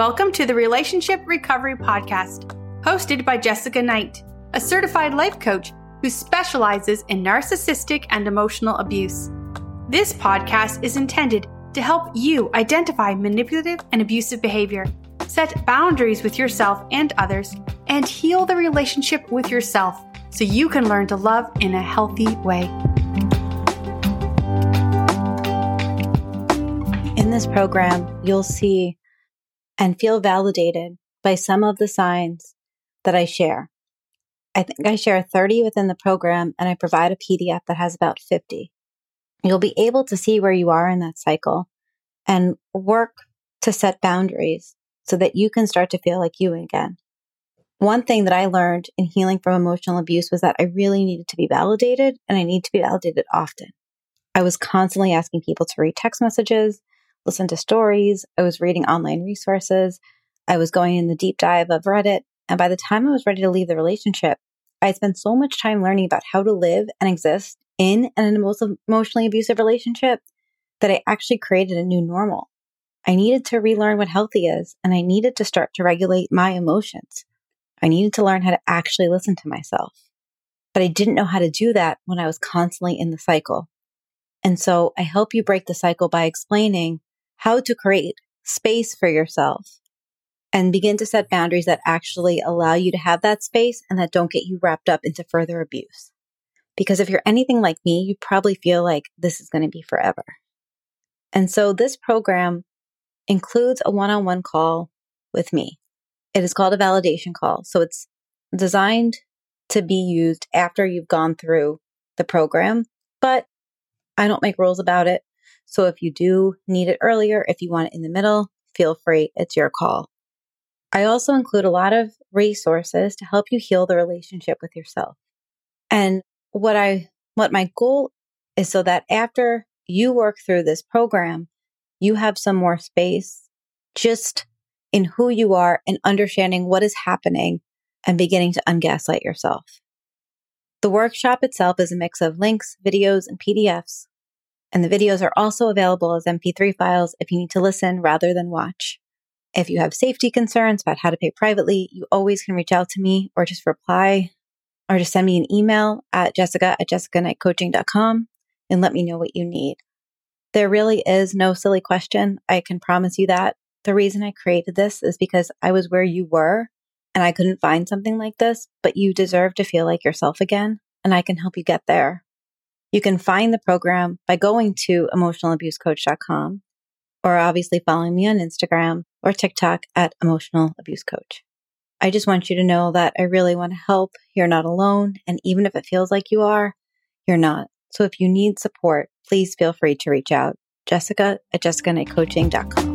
Welcome to the Relationship Recovery Podcast, hosted by Jessica Knight, a certified life coach who specializes in narcissistic and emotional abuse. This podcast is intended to help you identify manipulative and abusive behavior, set boundaries with yourself and others, and heal the relationship with yourself so you can learn to love in a healthy way. In this program, you'll see and feel validated by some of the signs that I share. I think I share 30 within the program and I provide a PDF that has about 50. You'll be able to see where you are in that cycle and work to set boundaries so that you can start to feel like you again. One thing that I learned in healing from emotional abuse was that I really needed to be validated and I need to be validated often. I was constantly asking people to read text messages, listen to stories. I was reading online resources. I was going in the deep dive of Reddit. And by the time I was ready to leave the relationship, I had spent so much time learning about how to live and exist in an emotionally abusive relationship that I actually created a new normal. I needed to relearn what healthy is, and I needed to start to regulate my emotions. I needed to learn how to actually listen to myself. But I didn't know how to do that when I was constantly in the cycle. And so I help you break the cycle by explaining how to create space for yourself and begin to set boundaries that actually allow you to have that space and that don't get you wrapped up into further abuse. Because if you're anything like me, you probably feel like this is going to be forever. And so this program includes a one on one call with me. It is called a validation call. So it's designed to be used after you've gone through the program, but I don't make rules about it. So if you do need it earlier, if you want it in the middle, feel free. It's your call. I also include a lot of resources to help you heal the relationship with yourself. And what I, what my goal is so that after you work through this program, you have some more space just in who you are and understanding what is happening and beginning to ungaslight yourself. The workshop itself is a mix of links, videos, and PDFs. And the videos are also available as MP3 files if you need to listen rather than watch. If you have safety concerns about how to pay privately, you always can reach out to me or just reply or just send me an email at jessica at jessicaknightcoaching.com and let me know what you need. There really is no silly question. I can promise you that. The reason I created this is because I was where you were and I couldn't find something like this, but you deserve to feel like yourself again, and I can help you get there. You can find the program by going to emotionalabusecoach.com or obviously following me on Instagram or TikTok at emotional abuse coach. I just want you to know that I really want to help. You're not alone. And even if it feels like you are, you're not. So if you need support, please feel free to reach out. Jessica at jessicaknightcoaching.com.